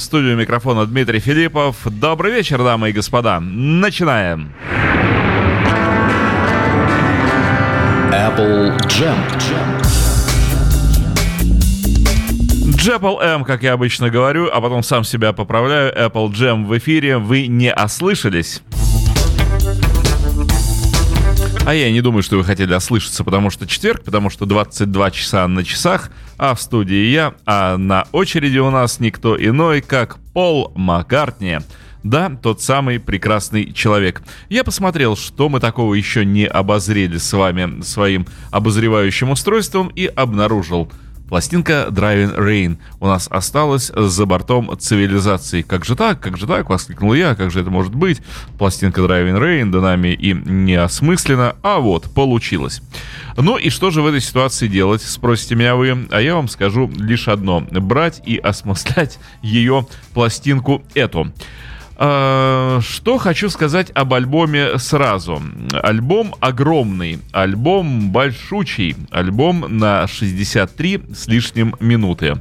В студию микрофона Дмитрий Филиппов. Добрый вечер, дамы и господа. Начинаем. Apple Jam. Джепл М, как я обычно говорю, а потом сам себя поправляю. Apple Jam в эфире. Вы не ослышались. А я не думаю, что вы хотели ослышаться, потому что четверг, потому что 22 часа на часах, а в студии я, а на очереди у нас никто иной, как Пол Маккартни. Да, тот самый прекрасный человек. Я посмотрел, что мы такого еще не обозрели с вами своим обозревающим устройством и обнаружил – Пластинка Driving Rain у нас осталась за бортом цивилизации. Как же так? Как же так? Воскликнул я. Как же это может быть? Пластинка Driving Rain да нами и не осмысленно. А вот, получилось. Ну и что же в этой ситуации делать, спросите меня вы. А я вам скажу лишь одно. Брать и осмыслять ее пластинку эту. А, что хочу сказать об альбоме сразу. Альбом огромный, альбом большучий, альбом на 63 с лишним минуты.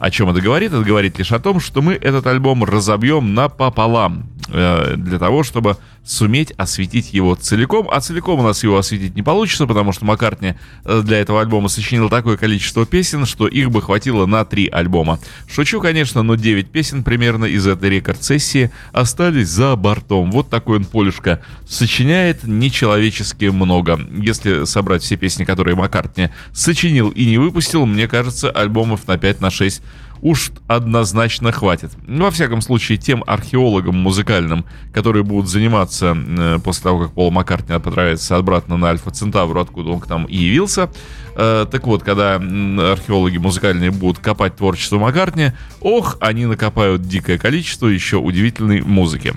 О чем это говорит? Это говорит лишь о том, что мы этот альбом разобьем напополам для того, чтобы суметь осветить его целиком. А целиком у нас его осветить не получится, потому что Маккартни э, для этого альбома сочинил такое количество песен, что их бы хватило на три альбома. Шучу, конечно, но 9 песен примерно из этой рекорд-сессии остались за бортом. Вот такой он полюшка. Сочиняет нечеловечески много. Если собрать все песни, которые Маккартни сочинил и не выпустил, мне кажется, альбомов на 5 на 6 уж однозначно хватит. Ну, во всяком случае, тем археологам музыкальным, которые будут заниматься э, после того, как Пол Маккартни отправится обратно на Альфа Центавру, откуда он к нам и явился. Э, так вот, когда археологи музыкальные будут копать творчество Маккартни, ох, они накопают дикое количество еще удивительной музыки.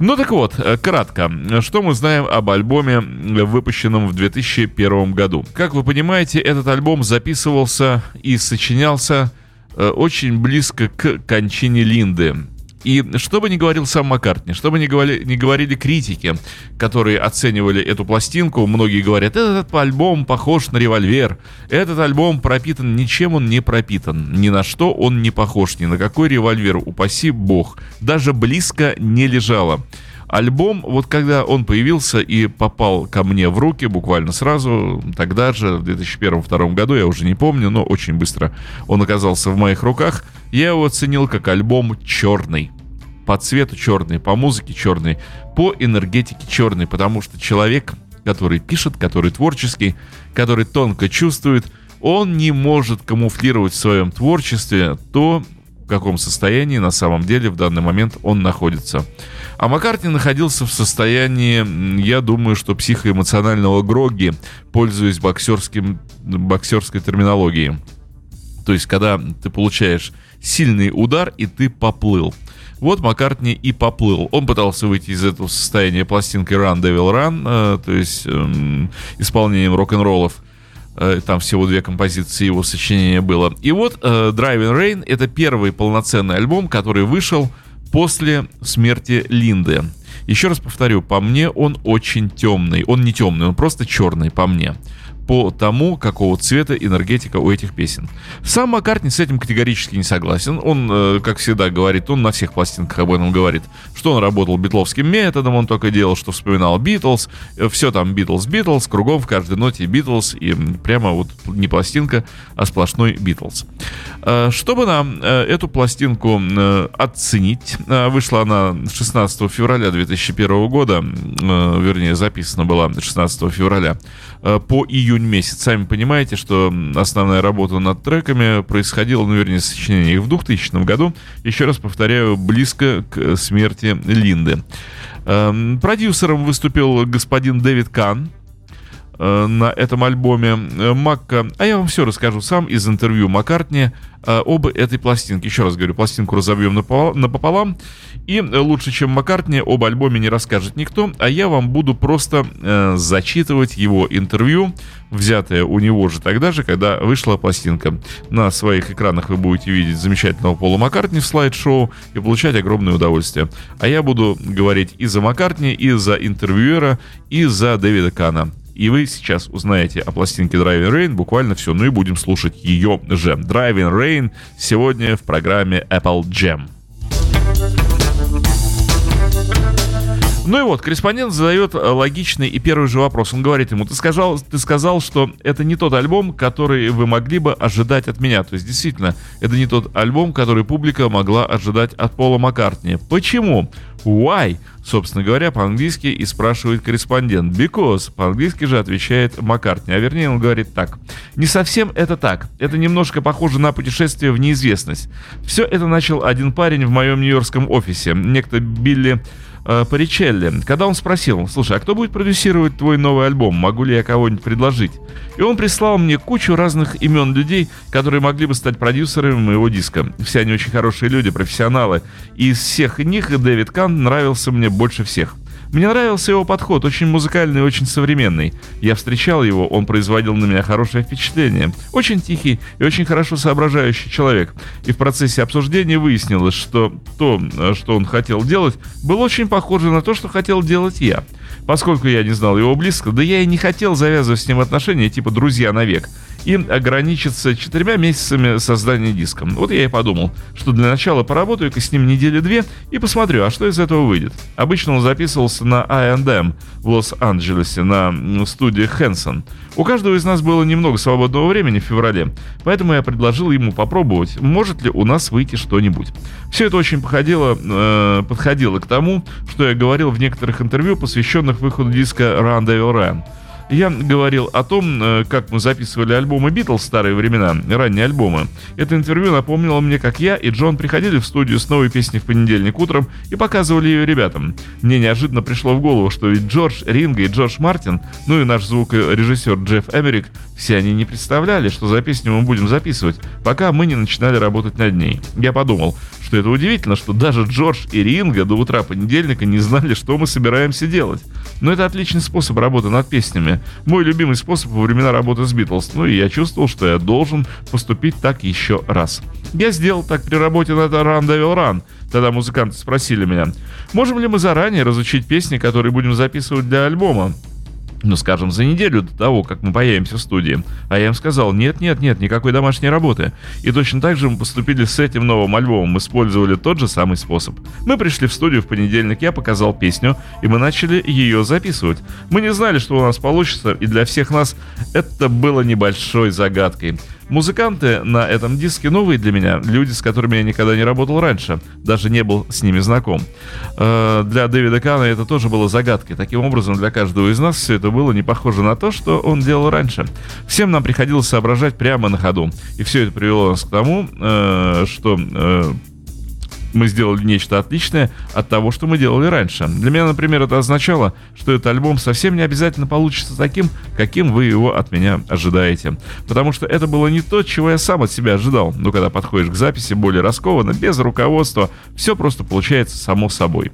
Ну так вот, э, кратко, что мы знаем об альбоме, выпущенном в 2001 году? Как вы понимаете, этот альбом записывался и сочинялся Э, очень близко к кончине Линды. И что бы ни говорил сам Маккартни, что бы ни говорили, ни говорили критики, которые оценивали эту пластинку, многие говорят, этот альбом похож на револьвер, этот альбом пропитан, ничем он не пропитан, ни на что он не похож, ни на какой револьвер, упаси бог, даже близко не лежало. Альбом, вот когда он появился и попал ко мне в руки буквально сразу, тогда же, в 2001-2002 году, я уже не помню, но очень быстро он оказался в моих руках, я его оценил как альбом черный. По цвету черный, по музыке черный, по энергетике черный, потому что человек, который пишет, который творческий, который тонко чувствует, он не может камуфлировать в своем творчестве то, в каком состоянии на самом деле в данный момент он находится. А Маккартни находился в состоянии, я думаю, что психоэмоционального гроги, пользуясь боксерским, боксерской терминологией. То есть, когда ты получаешь сильный удар, и ты поплыл. Вот Маккартни и поплыл. Он пытался выйти из этого состояния пластинкой Run Devil Run, э, то есть э, исполнением рок-н-роллов. Э, там всего две композиции его сочинения было. И вот э, Driving Rain — это первый полноценный альбом, который вышел после смерти Линды. Еще раз повторю, по мне он очень темный. Он не темный, он просто черный по мне по тому, какого цвета энергетика у этих песен. Сам Маккартни с этим категорически не согласен. Он, э, как всегда, говорит, он на всех пластинках об этом говорит, что он работал битловским методом, он только делал, что вспоминал Битлз, э, все там Битлз, Битлз, кругом в каждой ноте Битлз, и прямо вот не пластинка, а сплошной Битлз. Э, чтобы нам эту пластинку оценить, вышла она 16 февраля 2001 года, вернее, записана была 16 февраля по июнь месяц. Сами понимаете, что основная работа над треками происходила, ну, вернее, сочинение их в 2000 году. Еще раз повторяю, близко к смерти Линды. Эм, продюсером выступил господин Дэвид Кан, э, на этом альбоме э, Макка. А я вам все расскажу сам из интервью Маккартни э, об этой пластинке. Еще раз говорю, пластинку разобьем напополам. И лучше, чем Маккартни, об альбоме не расскажет никто, а я вам буду просто э, зачитывать его интервью, взятое у него же тогда же, когда вышла пластинка. На своих экранах вы будете видеть замечательного Пола Маккартни в слайд-шоу и получать огромное удовольствие. А я буду говорить и за Маккартни, и за интервьюера, и за Дэвида Кана. И вы сейчас узнаете о пластинке Driving Rain буквально все, ну и будем слушать ее же. Driving Rain сегодня в программе Apple Jam. Ну и вот, корреспондент задает э, логичный и первый же вопрос. Он говорит ему, ты сказал, ты сказал, что это не тот альбом, который вы могли бы ожидать от меня. То есть, действительно, это не тот альбом, который публика могла ожидать от Пола Маккартни. Почему? Why? Собственно говоря, по-английски и спрашивает корреспондент. Because. По-английски же отвечает Маккартни. А вернее, он говорит так. Не совсем это так. Это немножко похоже на путешествие в неизвестность. Все это начал один парень в моем нью-йоркском офисе. Некто Билли э, Паричелли, когда он спросил, слушай, а кто будет продюсировать твой новый альбом, могу ли я кого-нибудь предложить? И он прислал мне кучу разных имен людей, которые могли бы стать продюсерами моего диска. Все они очень хорошие люди, профессионалы. И из всех них Дэвид Кан нравился мне больше всех. Мне нравился его подход, очень музыкальный очень современный. Я встречал его, он производил на меня хорошее впечатление. Очень тихий и очень хорошо соображающий человек. И в процессе обсуждения выяснилось, что то, что он хотел делать, было очень похоже на то, что хотел делать я. Поскольку я не знал его близко, да я и не хотел завязывать с ним отношения типа друзья навек и ограничиться четырьмя месяцами создания диска. Вот я и подумал, что для начала поработаю-ка с ним недели две и посмотрю, а что из этого выйдет. Обычно он записывался на I&M в Лос-Анджелесе на студии Хэнсон. У каждого из нас было немного свободного времени в феврале, поэтому я предложил ему попробовать, может ли у нас выйти что-нибудь. Все это очень походило, э, подходило к тому, что я говорил в некоторых интервью, посвященных выходу диска Run Devil Run я говорил о том, э, как мы записывали альбомы Битлз в старые времена, ранние альбомы. Это интервью напомнило мне, как я и Джон приходили в студию с новой песней в понедельник утром и показывали ее ребятам. Мне неожиданно пришло в голову, что ведь Джордж Ринга и Джордж Мартин, ну и наш звукорежиссер Джефф Эмерик, все они не представляли, что за песню мы будем записывать, пока мы не начинали работать над ней. Я подумал, что это удивительно, что даже Джордж и Ринга до утра понедельника не знали, что мы собираемся делать. Но это отличный способ работы над песнями. Мой любимый способ во времена работы с Битлз. Ну и я чувствовал, что я должен поступить так еще раз. Я сделал так при работе над Run Devil Run. Тогда музыканты спросили меня, можем ли мы заранее разучить песни, которые будем записывать для альбома ну, скажем, за неделю до того, как мы появимся в студии. А я им сказал, нет, нет, нет, никакой домашней работы. И точно так же мы поступили с этим новым альбомом, использовали тот же самый способ. Мы пришли в студию в понедельник, я показал песню, и мы начали ее записывать. Мы не знали, что у нас получится, и для всех нас это было небольшой загадкой. Музыканты на этом диске новые для меня, люди, с которыми я никогда не работал раньше, даже не был с ними знаком. Э, для Дэвида Кана это тоже было загадкой. Таким образом, для каждого из нас все это было не похоже на то, что он делал раньше. Всем нам приходилось соображать прямо на ходу. И все это привело нас к тому, э, что э, мы сделали нечто отличное от того, что мы делали раньше. Для меня, например, это означало, что этот альбом совсем не обязательно получится таким, каким вы его от меня ожидаете. Потому что это было не то, чего я сам от себя ожидал. Но когда подходишь к записи более раскованно, без руководства, все просто получается само собой.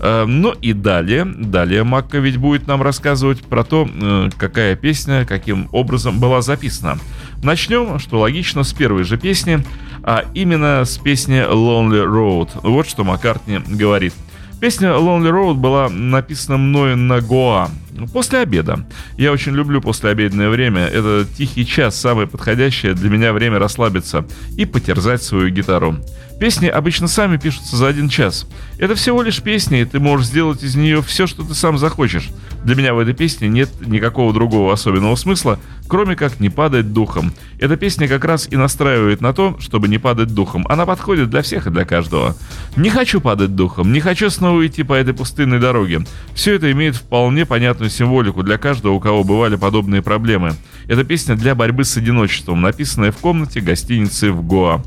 Э, ну и далее, далее Макка ведь будет нам рассказывать про то, э, какая песня каким образом была записана. Начнем, что логично, с первой же песни, а именно с песни Lonely Road. Вот что Маккартни говорит. Песня Lonely Road была написана мною на Гоа, после обеда. Я очень люблю послеобеденное время. Это тихий час, самое подходящее для меня время расслабиться и потерзать свою гитару. Песни обычно сами пишутся за один час. Это всего лишь песни, и ты можешь сделать из нее все, что ты сам захочешь. Для меня в этой песне нет никакого другого особенного смысла, кроме как не падать духом. Эта песня как раз и настраивает на то, чтобы не падать духом. Она подходит для всех и для каждого. Не хочу падать духом, не хочу снова идти по этой пустынной дороге. Все это имеет вполне понятную символику для каждого, у кого бывали подобные проблемы. Эта песня для борьбы с одиночеством, написанная в комнате гостиницы в Гоа.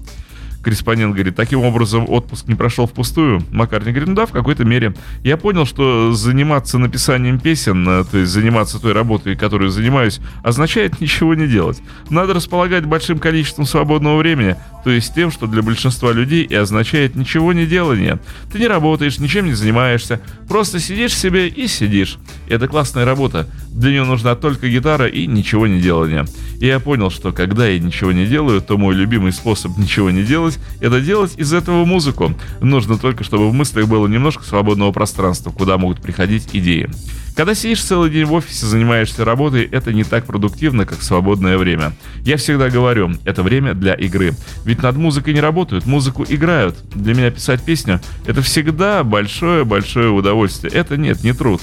Корреспондент говорит, таким образом отпуск не прошел впустую. Маккартни говорит, ну да, в какой-то мере. Я понял, что заниматься написанием песен, э, то есть заниматься той работой, которой занимаюсь, означает ничего не делать. Надо располагать большим количеством свободного времени, то есть тем, что для большинства людей и означает ничего не делание. Ты не работаешь, ничем не занимаешься, просто сидишь себе и сидишь. Это классная работа. Для нее нужна только гитара и ничего не делание. И я понял, что когда я ничего не делаю, то мой любимый способ ничего не делать — это делать из этого музыку. Нужно только, чтобы в мыслях было немножко свободного пространства, куда могут приходить идеи. Когда сидишь целый день в офисе, занимаешься работой, это не так продуктивно, как свободное время. Я всегда говорю, это время для игры. Ведь над музыкой не работают, музыку играют. Для меня писать песню — это всегда большое-большое удовольствие. Это нет, не труд.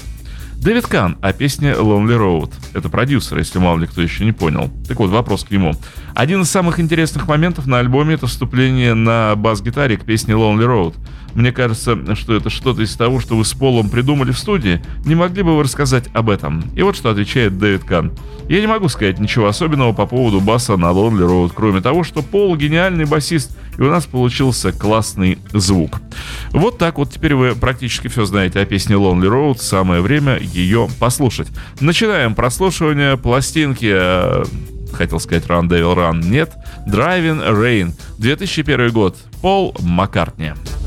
Дэвид Кан о песне Lonely Road. Это продюсер, если мало ли кто еще не понял. Так вот, вопрос к нему. Один из самых интересных моментов на альбоме — это вступление на бас-гитаре к песне Lonely Road. Мне кажется, что это что-то из того, что вы с Полом придумали в студии. Не могли бы вы рассказать об этом? И вот что отвечает Дэвид Кан. Я не могу сказать ничего особенного по поводу баса на Lonely Road, кроме того, что Пол гениальный басист, и у нас получился классный звук. Вот так вот теперь вы практически все знаете о песне Lonely Road. Самое время ее послушать. Начинаем прослушивание пластинки э, хотел сказать Run Devil Run, нет, Driving Rain, 2001 год, Пол Маккартни. I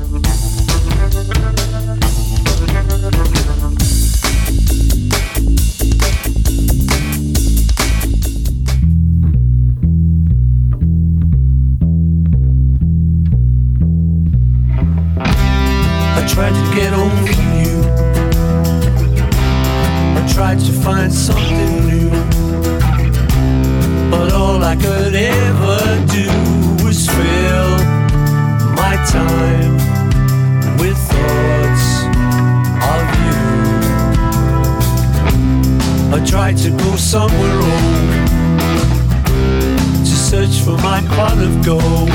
go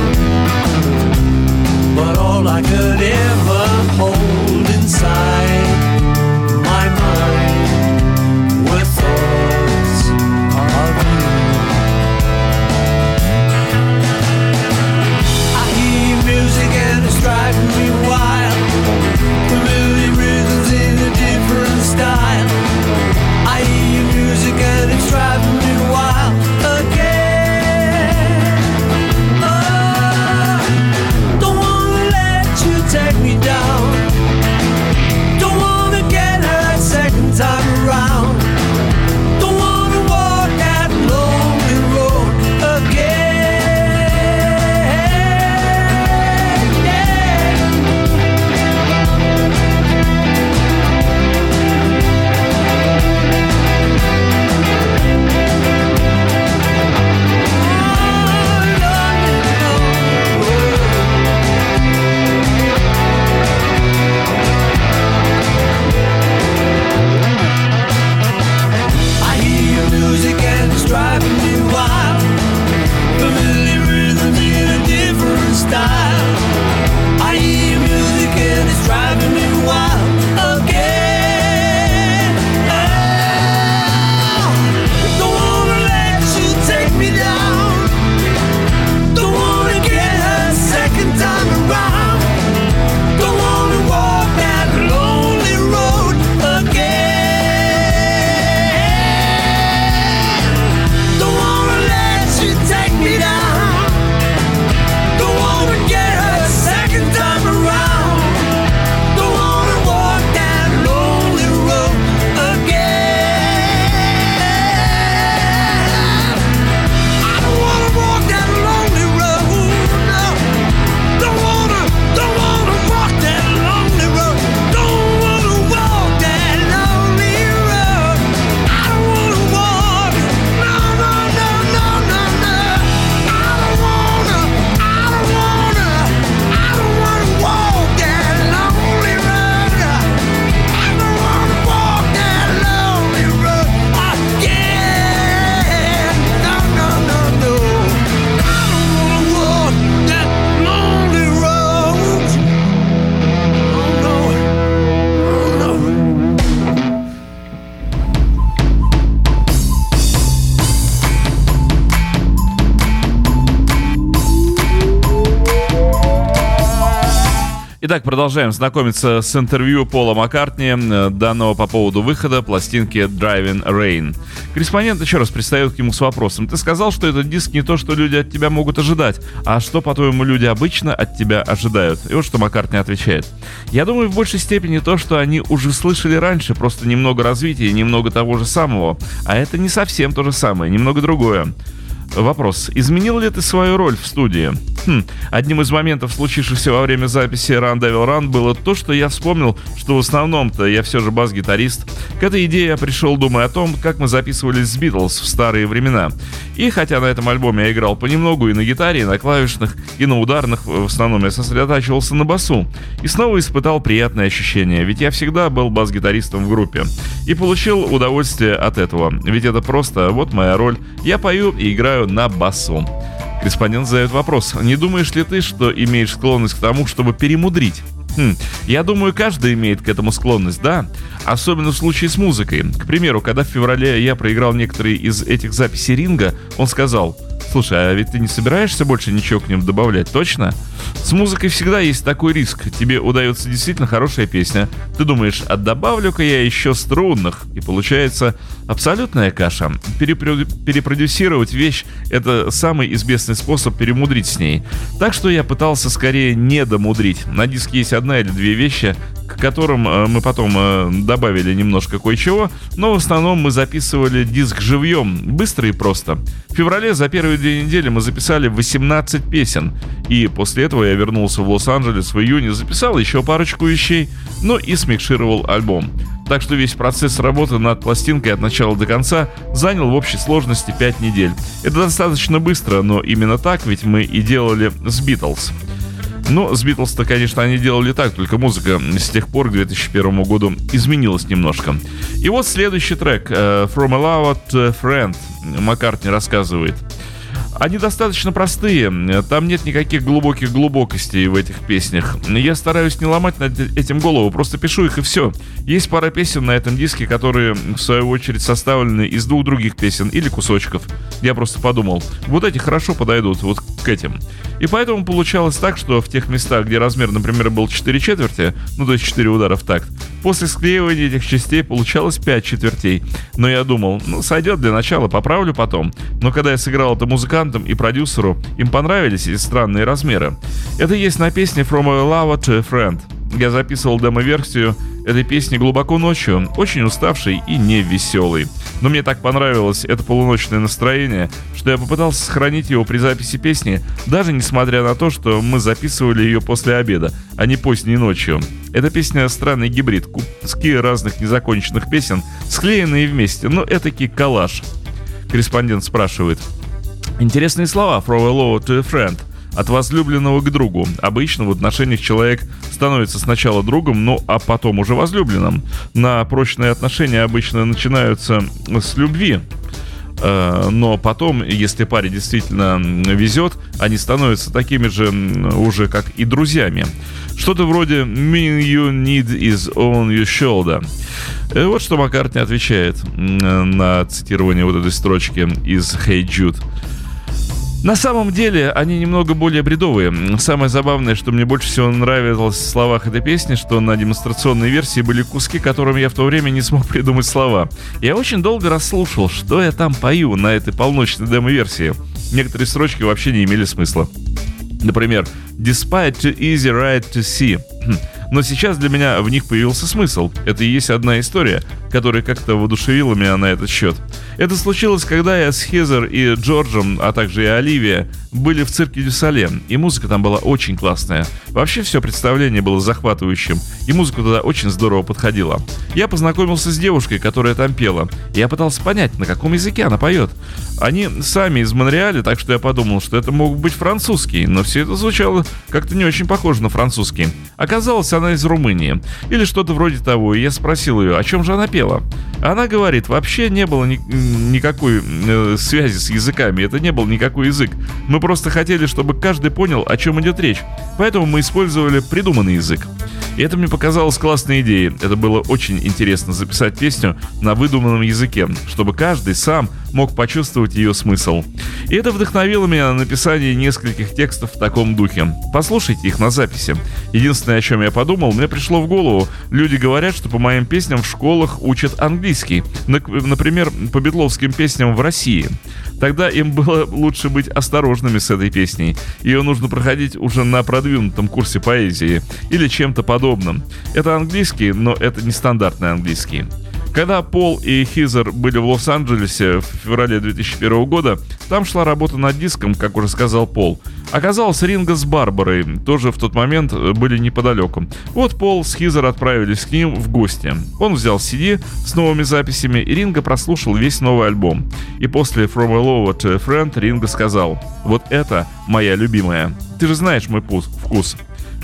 Итак, продолжаем знакомиться с интервью Пола Маккартни, э, данного по поводу выхода пластинки Driving Rain. Корреспондент еще раз пристает к нему с вопросом. Ты сказал, что этот диск не то, что люди от тебя могут ожидать, а что, по-твоему, люди обычно от тебя ожидают? И вот что Маккартни отвечает. Я думаю, в большей степени то, что они уже слышали раньше, просто немного развития, немного того же самого. А это не совсем то же самое, немного другое. Вопрос. Изменил ли ты свою роль в студии? Хм. Одним из моментов, случившихся во время записи Run Devil Run, было то, что я вспомнил, что в основном-то я все же бас-гитарист. К этой идее я пришел, думая о том, как мы записывались с Битлз в старые времена. И хотя на этом альбоме я играл понемногу и на гитаре, и на клавишных, и на ударных, в основном я сосредотачивался на басу. И снова испытал приятное ощущение, ведь я всегда был бас-гитаристом в группе. И получил удовольствие от этого, ведь это просто вот моя роль. Я пою и играю на басу. Корреспондент задает вопрос. Не думаешь ли ты, что имеешь склонность к тому, чтобы перемудрить? Хм, я думаю, каждый имеет к этому склонность, да? Особенно в случае с музыкой. К примеру, когда в феврале я проиграл некоторые из этих записей Ринга, он сказал, Слушай, а ведь ты не собираешься больше ничего к ним добавлять, точно? С музыкой всегда есть такой риск. Тебе удается действительно хорошая песня. Ты думаешь, а добавлю-ка я еще струнных. И получается абсолютная каша. Перепро- перепродюсировать вещь — это самый известный способ перемудрить с ней. Так что я пытался скорее не домудрить. На диске есть одна или две вещи, к которым э, мы потом э, добавили немножко кое-чего, но в основном мы записывали диск живьем, быстро и просто. В феврале за первые две недели мы записали 18 песен, и после этого я вернулся в Лос-Анджелес в июне, записал еще парочку вещей, ну и смикшировал альбом. Так что весь процесс работы над пластинкой от начала до конца занял в общей сложности 5 недель. Это достаточно быстро, но именно так ведь мы и делали с Битлз. Но с Битлз-то, конечно, они делали так, только музыка с тех пор, к 2001 году, изменилась немножко. И вот следующий трек э, «From a Loved Friend» Маккартни рассказывает. Они достаточно простые, там нет никаких глубоких глубокостей в этих песнях. Я стараюсь не ломать над этим голову, просто пишу их и все. Есть пара песен на этом диске, которые, в свою очередь, составлены из двух других песен или кусочков. Я просто подумал, вот эти хорошо подойдут вот к этим. И поэтому получалось так, что в тех местах, где размер, например, был 4 четверти, ну то есть 4 удара в такт, после склеивания этих частей получалось 5 четвертей. Но я думал, ну сойдет для начала, поправлю потом. Но когда я сыграл это музыкантам и продюсеру, им понравились эти странные размеры. Это есть на песне From a Lover to a Friend. Я записывал демо-версию этой песни глубоко ночью, очень уставший и не веселый. Но мне так понравилось это полуночное настроение, что я попытался сохранить его при записи песни, даже несмотря на то, что мы записывали ее после обеда, а не поздней ночью. Эта песня странный гибрид, куски разных незаконченных песен, склеенные вместе, но этакий коллаж. Корреспондент спрашивает. Интересные слова «from a low to a friend» от возлюбленного к другу. Обычно в отношениях человек становится сначала другом, ну а потом уже возлюбленным. На прочные отношения обычно начинаются с любви. Э, но потом, если паре действительно везет, они становятся такими же уже как и друзьями. Что-то вроде «Me you need is on your shoulder». Э, вот что Маккартни отвечает на цитирование вот этой строчки из «Hey Jude». На самом деле они немного более бредовые. Самое забавное, что мне больше всего нравилось в словах этой песни, что на демонстрационной версии были куски, которым я в то время не смог придумать слова. Я очень долго расслушал, что я там пою на этой полночной демо-версии. Некоторые строчки вообще не имели смысла. Например, «Despite too easy right to see». Хм. Но сейчас для меня в них появился смысл. Это и есть одна история, которая как-то воодушевила меня на этот счет. Это случилось, когда я с Хезер и Джорджем, а также и Оливия, были в цирке Дюсале, и музыка там была очень классная. Вообще все представление было захватывающим, и музыка туда очень здорово подходила. Я познакомился с девушкой, которая там пела. Я пытался понять, на каком языке она поет. Они сами из Монреаля, так что я подумал, что это мог быть французский, но все это звучало как-то не очень похоже на французский. Оказалось, она из Румынии. Или что-то вроде того, и я спросил ее, о чем же она пела. Она говорит, вообще не было ни, никакой э, связи с языками, это не был никакой язык. Мы просто хотели, чтобы каждый понял, о чем идет речь. Поэтому мы использовали придуманный язык. И это мне показалось классной идеей. Это было очень интересно записать песню на выдуманном языке, чтобы каждый сам мог почувствовать ее смысл. И это вдохновило меня на написание нескольких текстов в таком духе. Послушайте их на записи. Единственное, о чем я подумал, мне пришло в голову. Люди говорят, что по моим песням в школах учат английский. Например, по бетловским песням в России. Тогда им было лучше быть осторожными с этой песней. Ее нужно проходить уже на продвинутом курсе поэзии или чем-то подобным. Это английский, но это не стандартный английский. Когда Пол и Хизер были в Лос-Анджелесе в феврале 2001 года, там шла работа над диском, как уже сказал Пол. Оказалось, Ринга с Барбарой тоже в тот момент были неподалеку. Вот Пол с Хизер отправились к ним в гости. Он взял CD с новыми записями, и Ринга прослушал весь новый альбом. И после From a Lover to a Friend Ринга сказал, вот это моя любимая. Ты же знаешь мой вкус.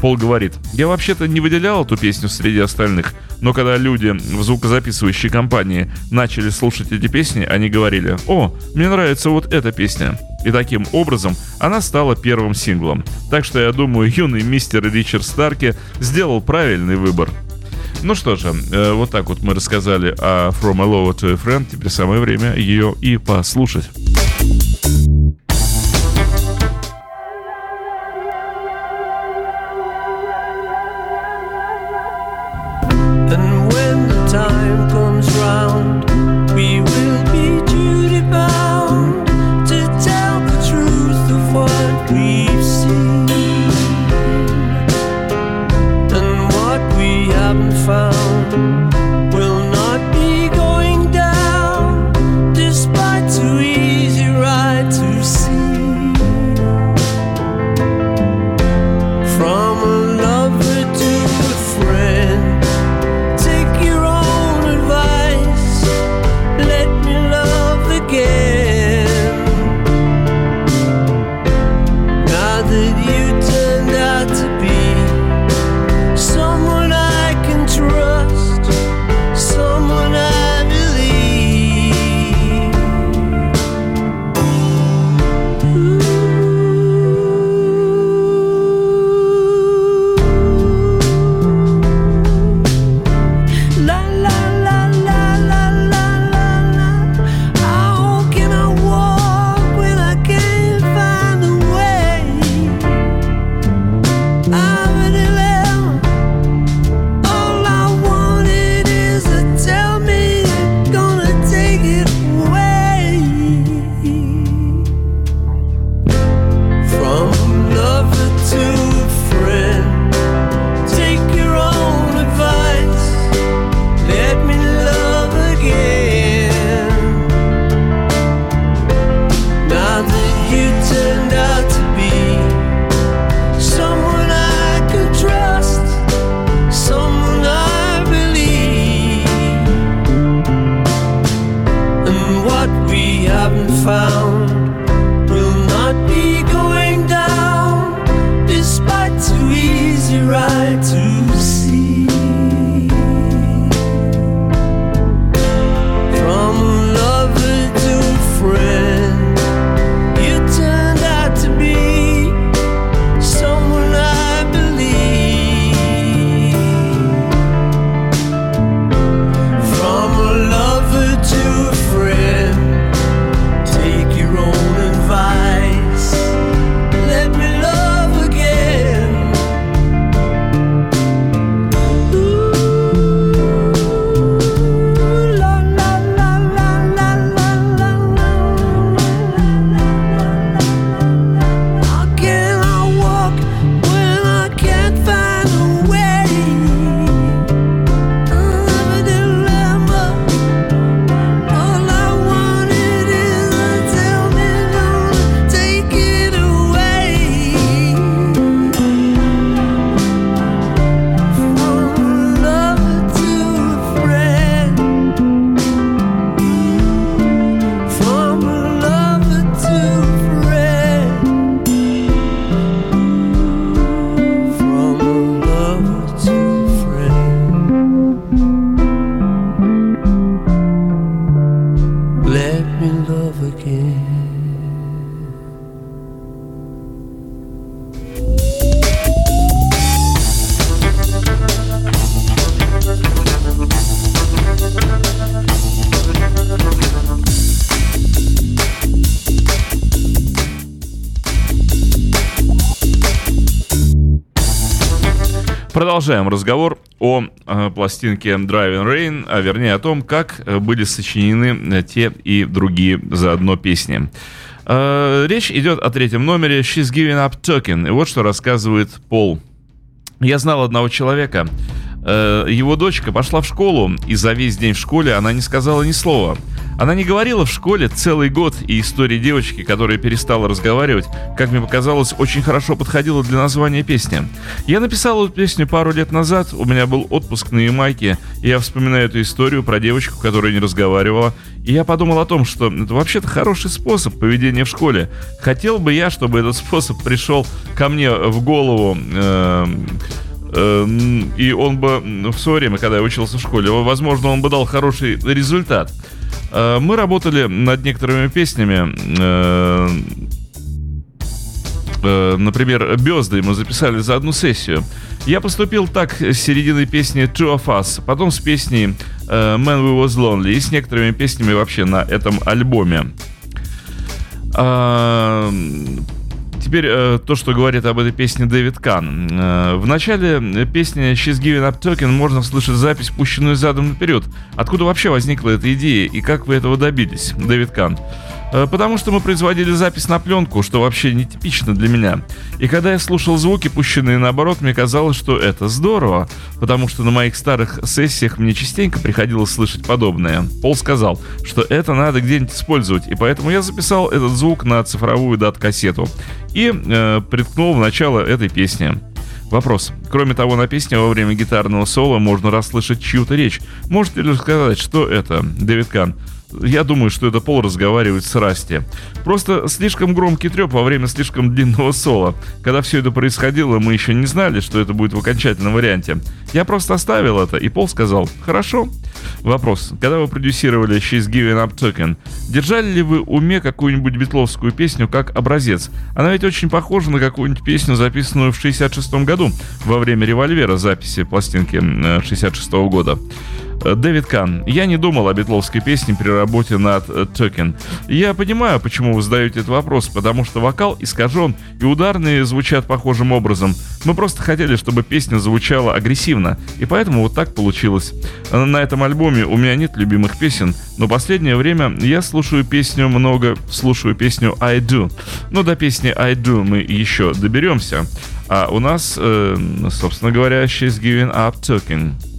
Пол говорит, я вообще-то не выделял эту песню среди остальных, но когда люди в звукозаписывающей компании начали слушать эти песни, они говорили, о, мне нравится вот эта песня. И таким образом она стала первым синглом. Так что я думаю, юный мистер Ричард Старки сделал правильный выбор. Ну что же, э, вот так вот мы рассказали о From a Lover to a Friend. Теперь самое время ее и послушать. And when the time comes round found Продолжаем разговор о э, пластинке Driving Rain, а вернее о том, как э, были сочинены э, те и другие заодно песни. Э, речь идет о третьем номере She's Giving Up Talking. И вот что рассказывает Пол. Я знал одного человека. Его дочка пошла в школу, и за весь день в школе она не сказала ни слова. Она не говорила в школе целый год, и история девочки, которая перестала разговаривать, как мне показалось, очень хорошо подходила для названия песни. Я написал эту песню пару лет назад, у меня был отпуск на Ямайке, и я вспоминаю эту историю про девочку, которая не разговаривала, и я подумал о том, что это вообще-то хороший способ поведения в школе. Хотел бы я, чтобы этот способ пришел ко мне в голову... Э, э, и он бы в свое время, когда я учился в школе, возможно, он бы дал хороший результат. Э, мы работали над некоторыми песнями. Э, э, например, «Безды» мы записали за одну сессию. Я поступил так с середины песни «Two of Us», потом с песней «Man We Was Lonely» и с некоторыми песнями вообще на этом альбоме. Теперь э, то, что говорит об этой песне Дэвид Кан. Э, в начале песни She's Giving Up Talking можно слышать запись, пущенную задом наперед. Откуда вообще возникла эта идея и как вы этого добились, Дэвид Кан? Э, потому что мы производили запись на пленку, что вообще нетипично для меня. И когда я слушал звуки, пущенные наоборот, мне казалось, что это здорово, потому что на моих старых сессиях мне частенько приходилось слышать подобное. Пол сказал, что это надо где-нибудь использовать, и поэтому я записал этот звук на цифровую дат-кассету и э, приткнул в начало этой песни. Вопрос. Кроме того, на песне во время гитарного соло можно расслышать чью-то речь. Можете ли сказать, что это, Дэвид Кан? Я думаю, что это Пол разговаривает с Расти. Просто слишком громкий треп во время слишком длинного соло. Когда все это происходило, мы еще не знали, что это будет в окончательном варианте. Я просто оставил это, и Пол сказал «Хорошо». Вопрос. Когда вы продюсировали She's Giving Up Token, держали ли вы уме какую-нибудь битловскую песню как образец? Она ведь очень похожа на какую-нибудь песню, записанную в 66 году во время револьвера записи пластинки 66 -го года. Э, Дэвид Кан. Я не думал о битловской песне при работе над Токен. Я понимаю, почему вы задаете этот вопрос, потому что вокал искажен, и ударные звучат похожим образом. Мы просто хотели, чтобы песня звучала агрессивно, и поэтому вот так получилось. На этом альбоме у меня нет любимых песен, но последнее время я слушаю песню много, слушаю песню I Do. Но до песни I Do мы еще доберемся. А у нас, э, собственно говоря, She's Giving Up Talking.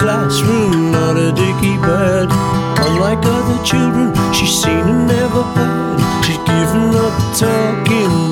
Classroom, not a dicky bird. Unlike other children, she's seen and never heard. She's giving up talking,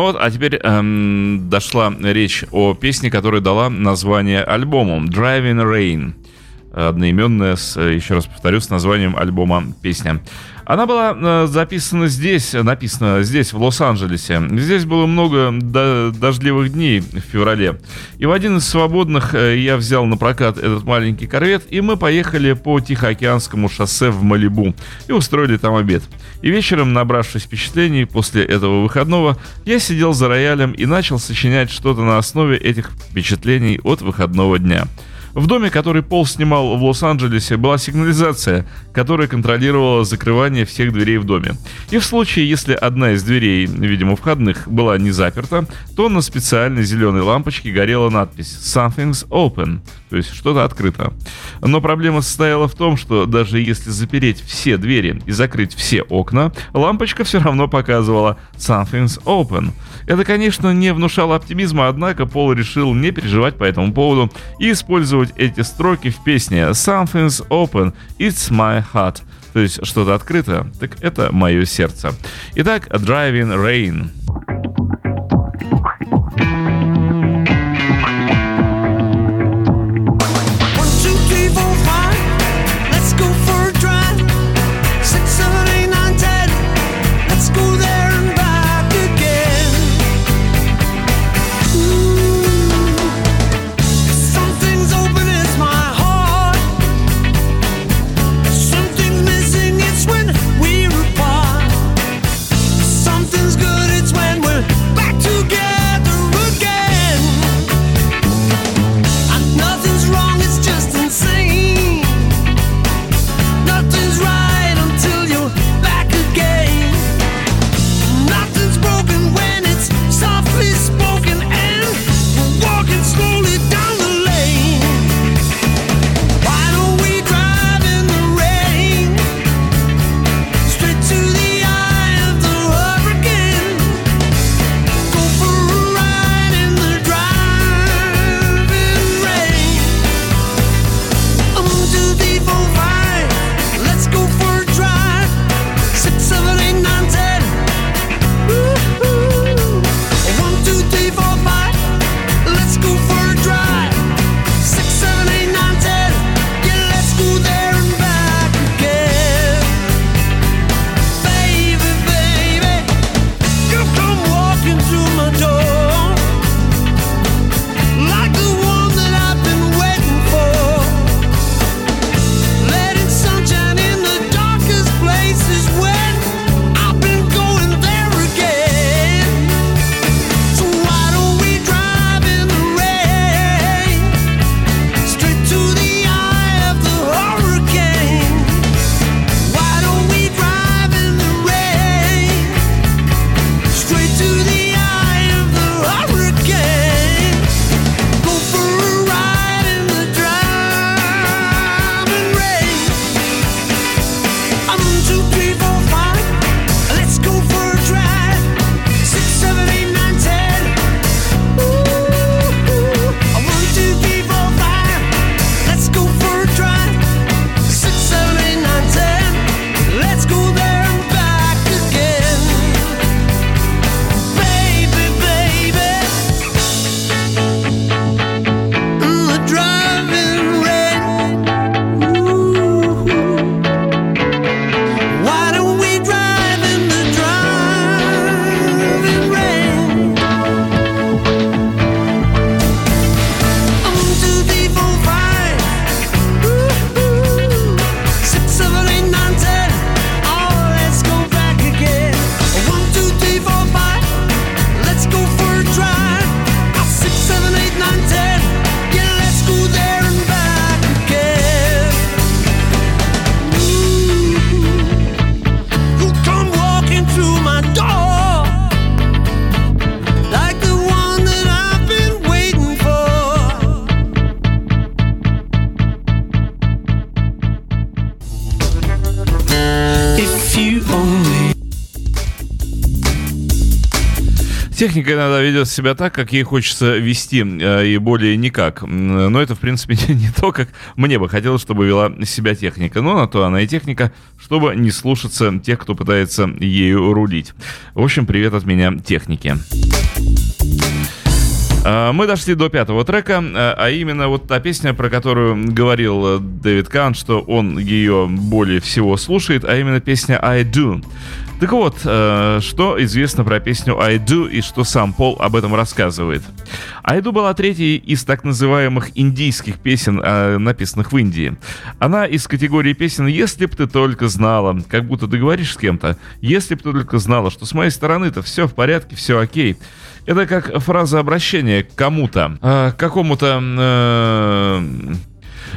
Ну вот, а теперь эм, дошла речь о песне, которая дала название альбому Driving Rain. Одноименная, с, э, еще раз повторю, с названием альбома песня. Она была э, записана здесь, написана здесь, в Лос-Анджелесе. Здесь было много до- дождливых дней в феврале. И в один из свободных э, я взял на прокат этот маленький корвет, и мы поехали по Тихоокеанскому шоссе в Малибу и устроили там обед. И вечером, набравшись впечатлений после этого выходного, я сидел за роялем и начал сочинять что-то на основе этих впечатлений от выходного дня. В доме, который Пол снимал в Лос-Анджелесе, была сигнализация, которая контролировала закрывание всех дверей в доме. И в случае, если одна из дверей, видимо, входных, была не заперта, то на специальной зеленой лампочке горела надпись «Something's open», то есть что-то открыто. Но проблема состояла в том, что даже если запереть все двери и закрыть все окна, лампочка все равно показывала «Something's open». Это, конечно, не внушало оптимизма, однако Пол решил не переживать по этому поводу и использовать эти строки в песне «Something's open, it's my heart». То есть что-то открыто, так это мое сердце. Итак, «Driving Rain». Техника иногда ведет себя так, как ей хочется вести, э, и более никак. Но это, в принципе, не то, как мне бы хотелось, чтобы вела себя техника. Но на то она и техника, чтобы не слушаться тех, кто пытается ею рулить. В общем, привет от меня технике. А, Мы дошли до пятого трека, а а именно вот та песня, про которую говорил э, Дэвид Кан, что он ее более всего слушает, а именно песня I Do. Так вот, э, что известно про песню I Do и что сам Пол об этом рассказывает. I Do была третьей из так называемых индийских песен, э, написанных в Индии. Она из категории песен «Если б ты только знала», как будто ты говоришь с кем-то, «Если б ты только знала, что с моей стороны-то все в порядке, все окей». Это как фраза обращения к кому-то, э, к какому-то...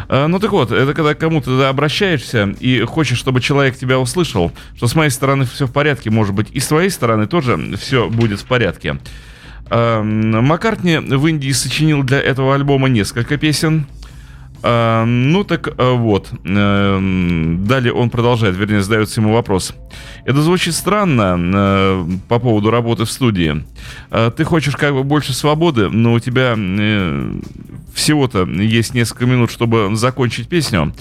э, ну так вот, это когда кому-то обращаешься и хочешь, чтобы человек тебя услышал, что с моей стороны все в порядке, может быть, и с твоей стороны тоже все будет в порядке. Эм, Маккартни в Индии сочинил для этого альбома несколько песен. А, ну так а, вот. Эм, Далее он продолжает, вернее, задается ему вопрос. Это звучит странно э, по поводу работы в студии. А, Ты хочешь как бы больше свободы, но у тебя э, всего-то есть несколько минут, чтобы закончить песню.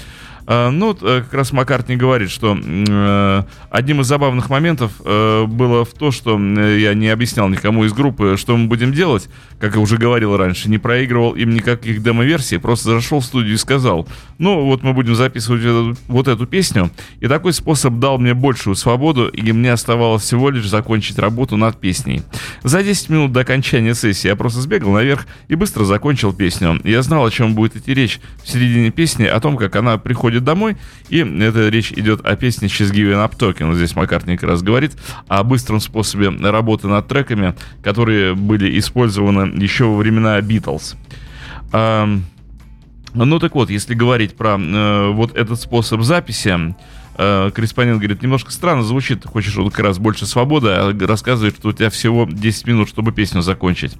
А, Ну, э, как раз Маккартни говорит, что э, одним из забавных моментов э, было в то, что я не объяснял никому из группы, что мы будем делать, как я уже говорил раньше, не проигрывал им никаких демо-версий, просто зашел в студию и сказал, ну, вот мы будем записывать вот эту песню, и такой способ дал мне большую свободу, и мне оставалось всего лишь закончить работу над песней. За 10 минут до окончания сессии я просто сбегал наверх и быстро закончил песню. Я знал, о чем будет идти речь в середине песни, о том, как она приходит домой, и эта речь идет о песне «She's Giving Up Talking». Вот здесь Маккартни как раз говорит о быстром способе работы над треками, которые были использованы еще во времена Битлз. Ну так вот, если говорить про э, вот этот способ записи, э, корреспондент говорит, немножко странно звучит, хочешь вот как раз больше свободы, а рассказывает, что у тебя всего 10 минут, чтобы песню закончить.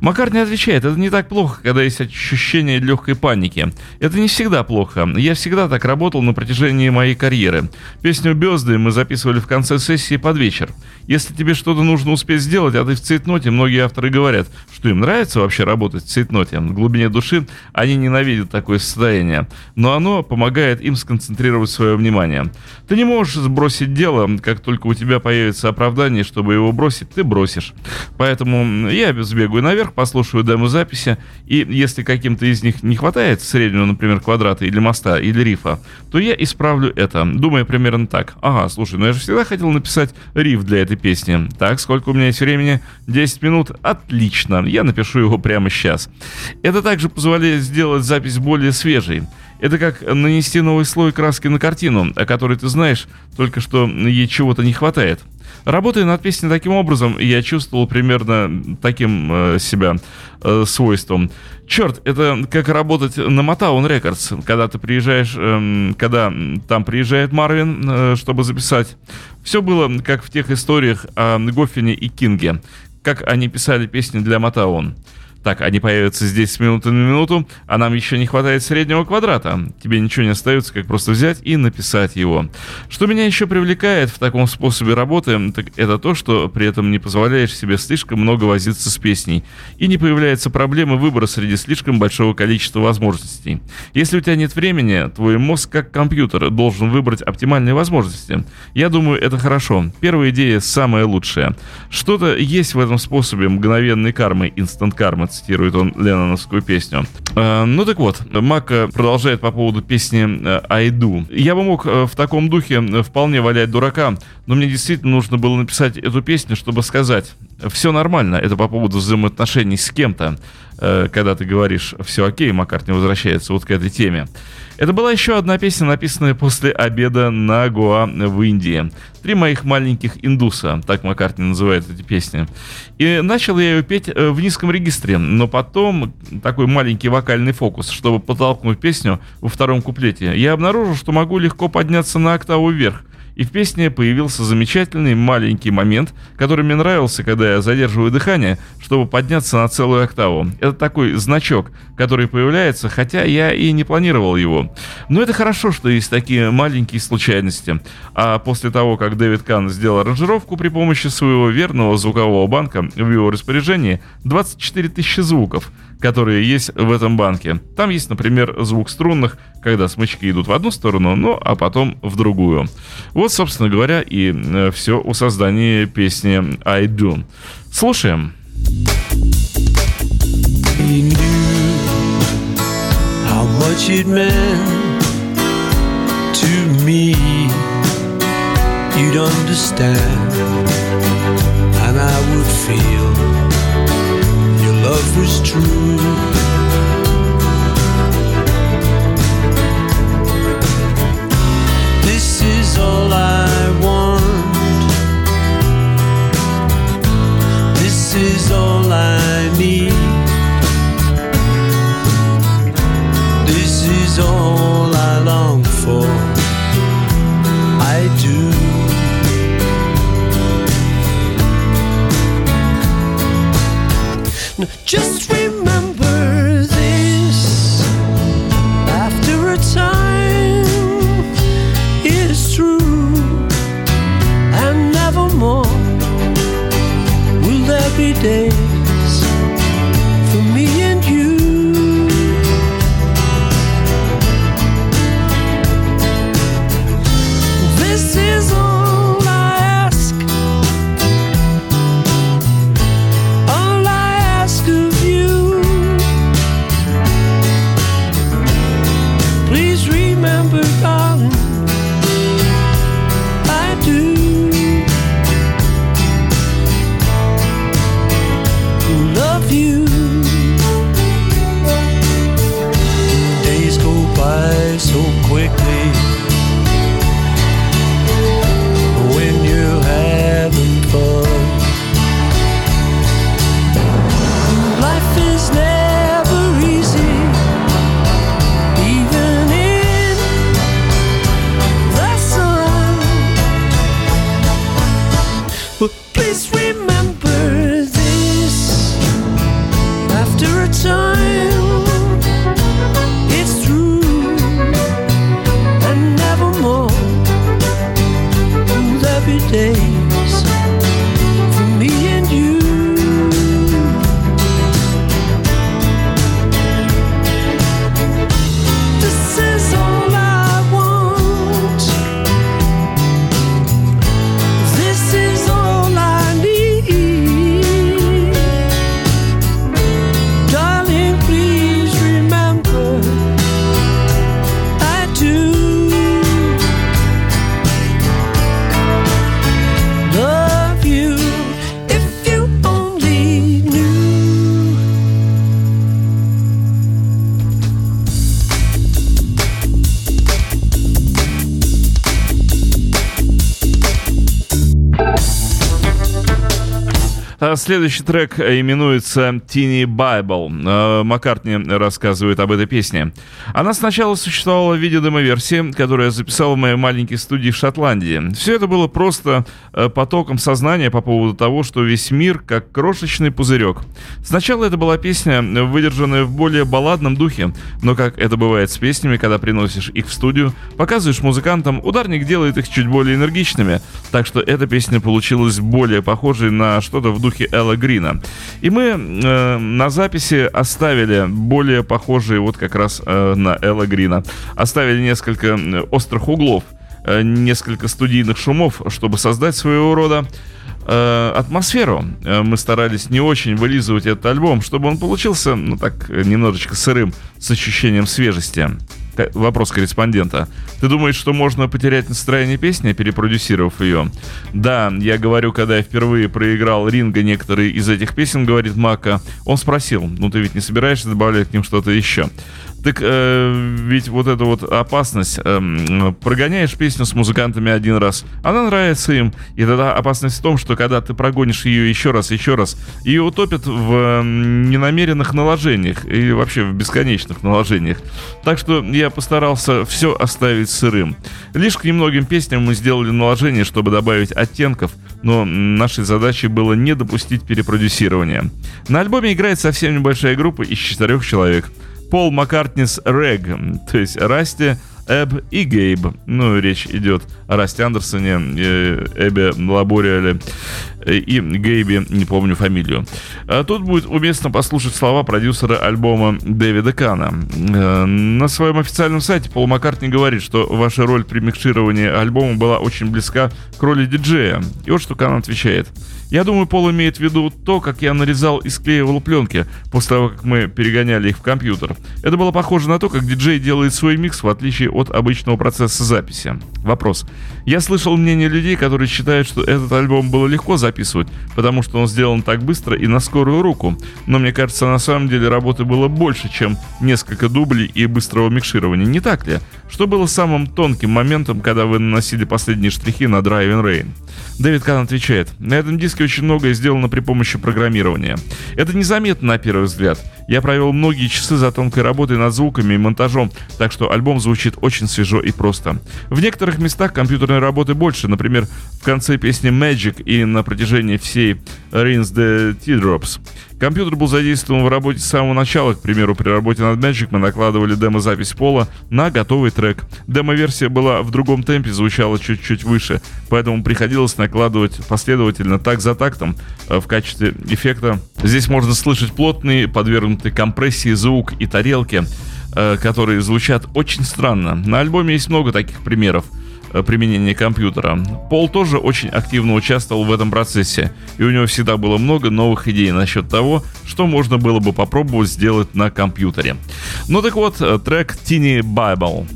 Маккартни отвечает, это не так плохо, когда есть ощущение легкой паники. Это не всегда плохо. Я всегда так работал на протяжении моей карьеры. Песню «Безды» мы записывали в конце сессии под вечер. Если тебе что-то нужно успеть сделать, а ты в цейтноте, многие авторы говорят, что им нравится вообще работать в цейтноте. В глубине души они ненавидят такое состояние. Но оно помогает им сконцентрировать свое внимание. Ты не можешь сбросить дело, как только у тебя появится оправдание, чтобы его бросить, ты бросишь. Поэтому я сбегаю наверх, послушаю демо-записи, и если каким-то из них не хватает среднего, например, квадрата или моста, или рифа, то я исправлю это, думая примерно так. Ага, слушай, ну я же всегда хотел написать риф для этой песни. Так, сколько у меня есть времени? 10 минут? Отлично, я напишу его прямо сейчас. Это также позволяет сделать запись более свежей. Это как нанести новый слой краски на картину, о которой ты знаешь, только что ей чего-то не хватает. Работая над песней таким образом, я чувствовал примерно таким э, себя э, свойством. Черт, это как работать на Motown Records, когда ты приезжаешь, эм, когда там приезжает Марвин, э, чтобы записать. Все было как в тех историях о Гоффине и Кинге, как они писали песни для Motown. Так, они появятся здесь с минуты на минуту, а нам еще не хватает среднего квадрата. Тебе ничего не остается, как просто взять и написать его. Что меня еще привлекает в таком способе работы, так это то, что при этом не позволяешь себе слишком много возиться с песней. И не появляется проблема выбора среди слишком большого количества возможностей. Если у тебя нет времени, твой мозг как компьютер должен выбрать оптимальные возможности. Я думаю, это хорошо. Первая идея самая лучшая. Что-то есть в этом способе мгновенной кармы, инстант кармы, цитирует он Ленноновскую песню. Э, ну так вот, Мак э, продолжает по поводу песни э, «I do». Я бы мог э, в таком духе э, вполне валять дурака, но мне действительно нужно было написать эту песню, чтобы сказать, все нормально, это по поводу взаимоотношений с кем-то, э, когда ты говоришь «все окей», Маккартни возвращается вот к этой теме. Это была еще одна песня, написанная после обеда на Гоа в Индии. «Три моих маленьких индуса», так Маккартни называет эти песни. И начал я ее петь э, в низком регистре, но потом такой маленький вокальный фокус, чтобы подтолкнуть песню во втором куплете. Я обнаружил, что могу легко подняться на октаву вверх, И в песне появился замечательный маленький момент, который мне нравился, когда я задерживаю дыхание, чтобы подняться на целую октаву. Это такой значок, который появляется, хотя я и не планировал его. Но это хорошо, что есть такие маленькие случайности. А после того, как Дэвид Кан сделал аранжировку при помощи своего верного звукового банка в его распоряжении 24 тысячи звуков, которые есть в этом банке. Там есть, например, звук струнных, когда смычки идут в одну сторону, ну а потом в другую. Вот, собственно говоря, и все у создания песни I Do. Слушаем. You'd understand, and I would feel love was true. This is all I want. This is all I need. This is all I long for. I do. Just Следующий трек именуется Teeny Bible. Э, Маккартни рассказывает об этой песне. Она сначала существовала в виде демо-версии, которую я записал в моей маленькой студии в Шотландии. Все это было просто э, потоком сознания по поводу того, что весь мир как крошечный пузырек. Сначала это была песня, выдержанная в более балладном духе, но как это бывает с песнями, когда приносишь их в студию, показываешь музыкантам, ударник делает их чуть более энергичными, так что эта песня получилась более похожей на что-то в духе Элла Грина. И мы э, на записи оставили более похожие вот как раз э, на Элла Грина. Оставили несколько э, острых углов, э, несколько студийных шумов, чтобы создать своего рода э, атмосферу. Э, Мы старались не очень вылизывать этот альбом, чтобы он получился, ну так, э, немножечко сырым, с ощущением свежести. К- Вопрос корреспондента. Ты думаешь, что можно потерять настроение песни, перепродюсировав ее? Да, я говорю, когда я впервые проиграл Ринга некоторые из этих песен, говорит Мака, он спросил, ну ты ведь не собираешься добавлять к ним что-то еще? Так э, ведь вот эта вот опасность, э, прогоняешь песню с музыкантами один раз, она нравится им, и тогда опасность в том, что когда ты прогонишь ее еще раз, еще раз, ее утопят в э, ненамеренных наложениях и вообще в бесконечных наложениях. Так что я постарался все оставить сырым. Лишь к немногим песням мы сделали наложение, чтобы добавить оттенков, но нашей задачей было не допустить перепродюсирования. На альбоме играет совсем небольшая группа из четырех человек – Пол Маккартнис Рег, то есть Расти, Эб и Гейб. Ну, речь идет о Расти Андерсоне, э, Эбе Лабориале э, и Гейбе, не помню фамилию. А тут будет уместно послушать слова продюсера альбома Дэвида Кана. Э, на своем официальном сайте Пол Маккартни говорит, что ваша роль при микшировании альбома была очень близка к роли диджея. И вот что Кан отвечает. Я думаю, Пол имеет в виду то, как я нарезал и склеивал пленки после того, как мы перегоняли их в компьютер. Это было похоже на то, как диджей делает свой микс в отличие от обычного процесса записи. Вопрос. Я слышал мнение людей, которые считают, что этот альбом было легко записывать, потому что он сделан так быстро и на скорую руку. Но мне кажется, на самом деле работы было больше, чем несколько дублей и быстрого микширования. Не так ли? Что было самым тонким моментом, когда вы наносили последние штрихи на Driving Rain? Дэвид Кан отвечает. На этом диске очень многое сделано при помощи программирования. Это незаметно на первый взгляд. Я провел многие часы за тонкой работой над звуками и монтажом, так что альбом звучит очень свежо и просто. В некоторых местах компьютерной работы больше, например, в конце песни Magic и на протяжении всей Rinse the Teardrops. Компьютер был задействован в работе с самого начала. К примеру, при работе над Magic мы накладывали демо-запись пола на готовый трек. Демо-версия была в другом темпе, звучала чуть-чуть выше, поэтому приходилось накладывать последовательно так за тактом э, в качестве эффекта. Здесь можно слышать плотный, подвергнутый компрессии звук и тарелки, которые звучат очень странно. На альбоме есть много таких примеров э, применения компьютера. Пол тоже очень активно участвовал в этом процессе, и у него всегда было много новых идей насчет того, что можно было бы попробовать сделать на компьютере. Ну так вот, э, трек Teeny Bible.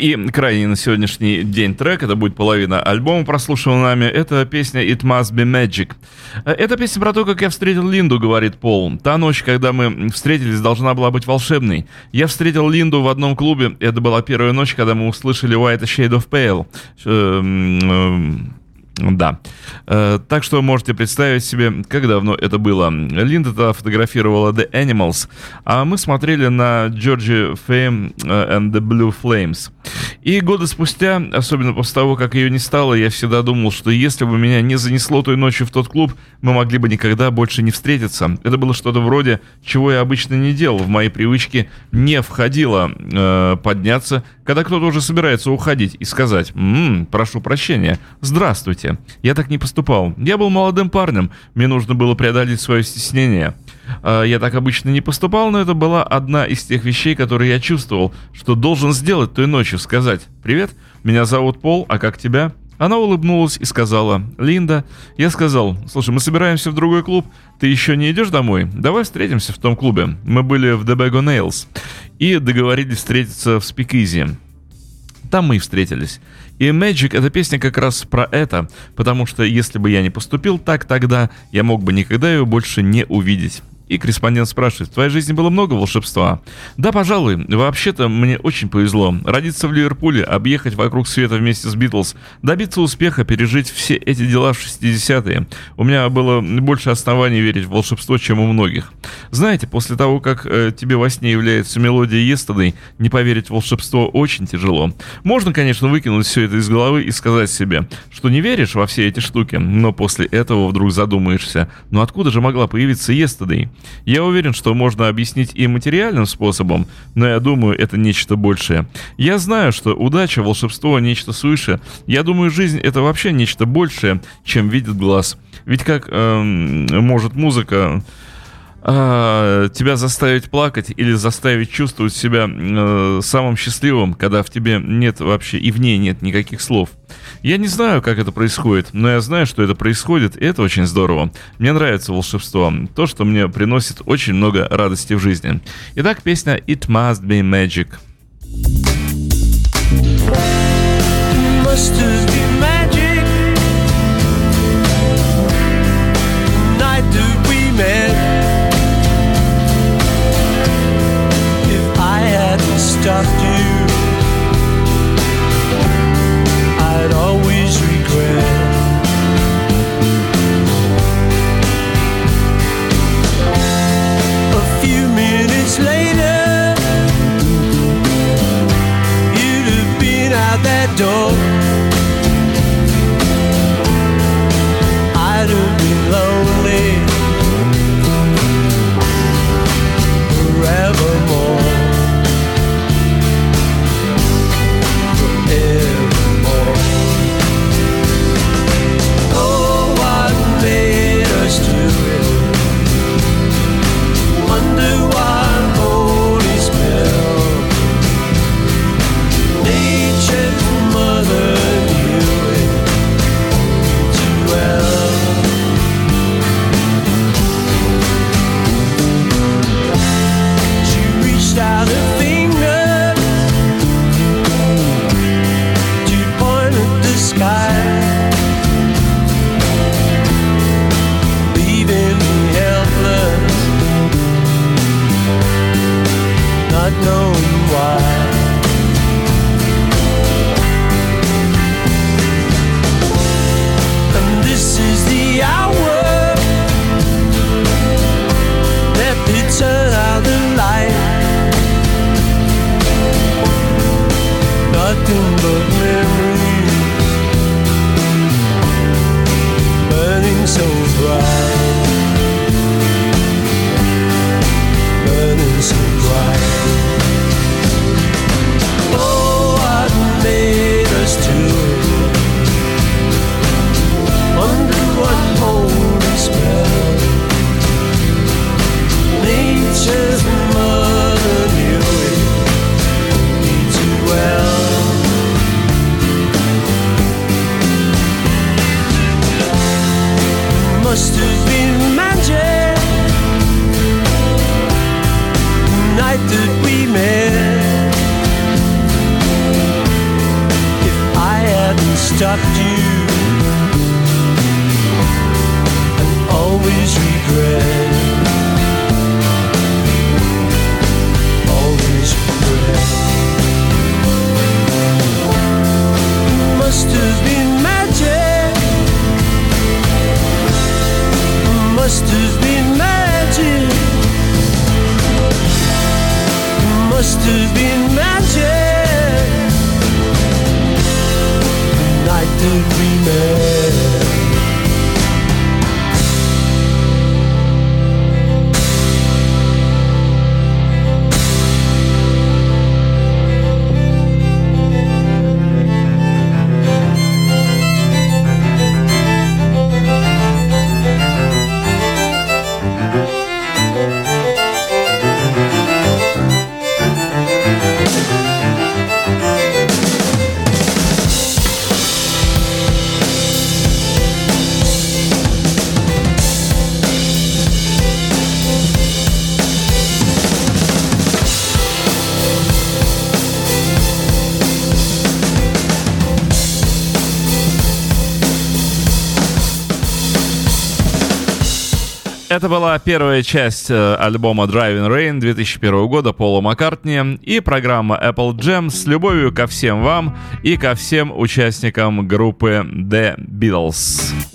И крайний на сегодняшний день трек, это будет половина альбома, прослушанного нами, это песня It Must Be Magic. Э, Это песня про то, как я встретил Линду, говорит Пол. Та ночь, когда мы встретились, должна была быть волшебной. Я встретил Линду в одном клубе, это была первая ночь, когда мы услышали White Shade of Pale. Да. Э, Так что можете представить себе, как давно это было. Линда тогда фотографировала The Animals, а мы смотрели на Georgie Fame э, and the Blue Flames. И годы спустя, особенно после того, как ее не стало, я всегда думал, что если бы меня не занесло той ночью в тот клуб, мы могли бы никогда больше не встретиться. Это было что-то вроде, чего я обычно не делал. В мои привычки не входило э, подняться, когда кто-то уже собирается уходить и сказать «М, прошу прощения, здравствуйте». Я так не поступал. Я был молодым парнем, мне нужно было преодолеть свое стеснение. Э, Я так обычно не поступал, но это была одна из тех вещей, которые я чувствовал, что должен сделать той ночью, сказать «Привет, меня зовут Пол, а как тебя?» Она улыбнулась и сказала «Линда». Я сказал «Слушай, мы собираемся в другой клуб, ты еще не идешь домой? Давай встретимся в том клубе». Мы были в Debago Nails и договорились встретиться в Speakeasy. Там мы и встретились. И Magic эта песня как раз про это, потому что если бы я не поступил так тогда, я мог бы никогда ее больше не увидеть. И корреспондент спрашивает, в твоей жизни было много волшебства? Да, пожалуй. Вообще-то мне очень повезло. Родиться в Ливерпуле, объехать вокруг света вместе с Битлз, добиться успеха, пережить все эти дела в 60-е. У меня было больше оснований верить в волшебство, чем у многих. Знаете, после того, как э, тебе во сне является мелодия Yesterday, не поверить в волшебство очень тяжело. Можно, конечно, выкинуть все это из головы и сказать себе, что не веришь во все эти штуки, но после этого вдруг задумаешься, ну откуда же могла появиться Yesterday? Я уверен, что можно объяснить и материальным способом, но я думаю, это нечто большее. Я знаю, что удача, волшебство, нечто свыше. Я думаю, жизнь это вообще нечто большее, чем видит глаз. Ведь как эм, может музыка а, тебя заставить плакать или заставить чувствовать себя э, самым счастливым, когда в тебе нет вообще и в ней нет никаких слов. Я не знаю, как это происходит, но я знаю, что это происходит, и это очень здорово. Мне нравится волшебство, то, что мне приносит очень много радости в жизни. Итак, песня It Must Be Magic. Must that door. Must have been magic the night that we met. If I hadn't stopped you Это была первая часть э, альбома Driving Rain 2001 года Пола Маккартни и программа Apple Jam с любовью ко всем вам и ко всем участникам группы The Beatles.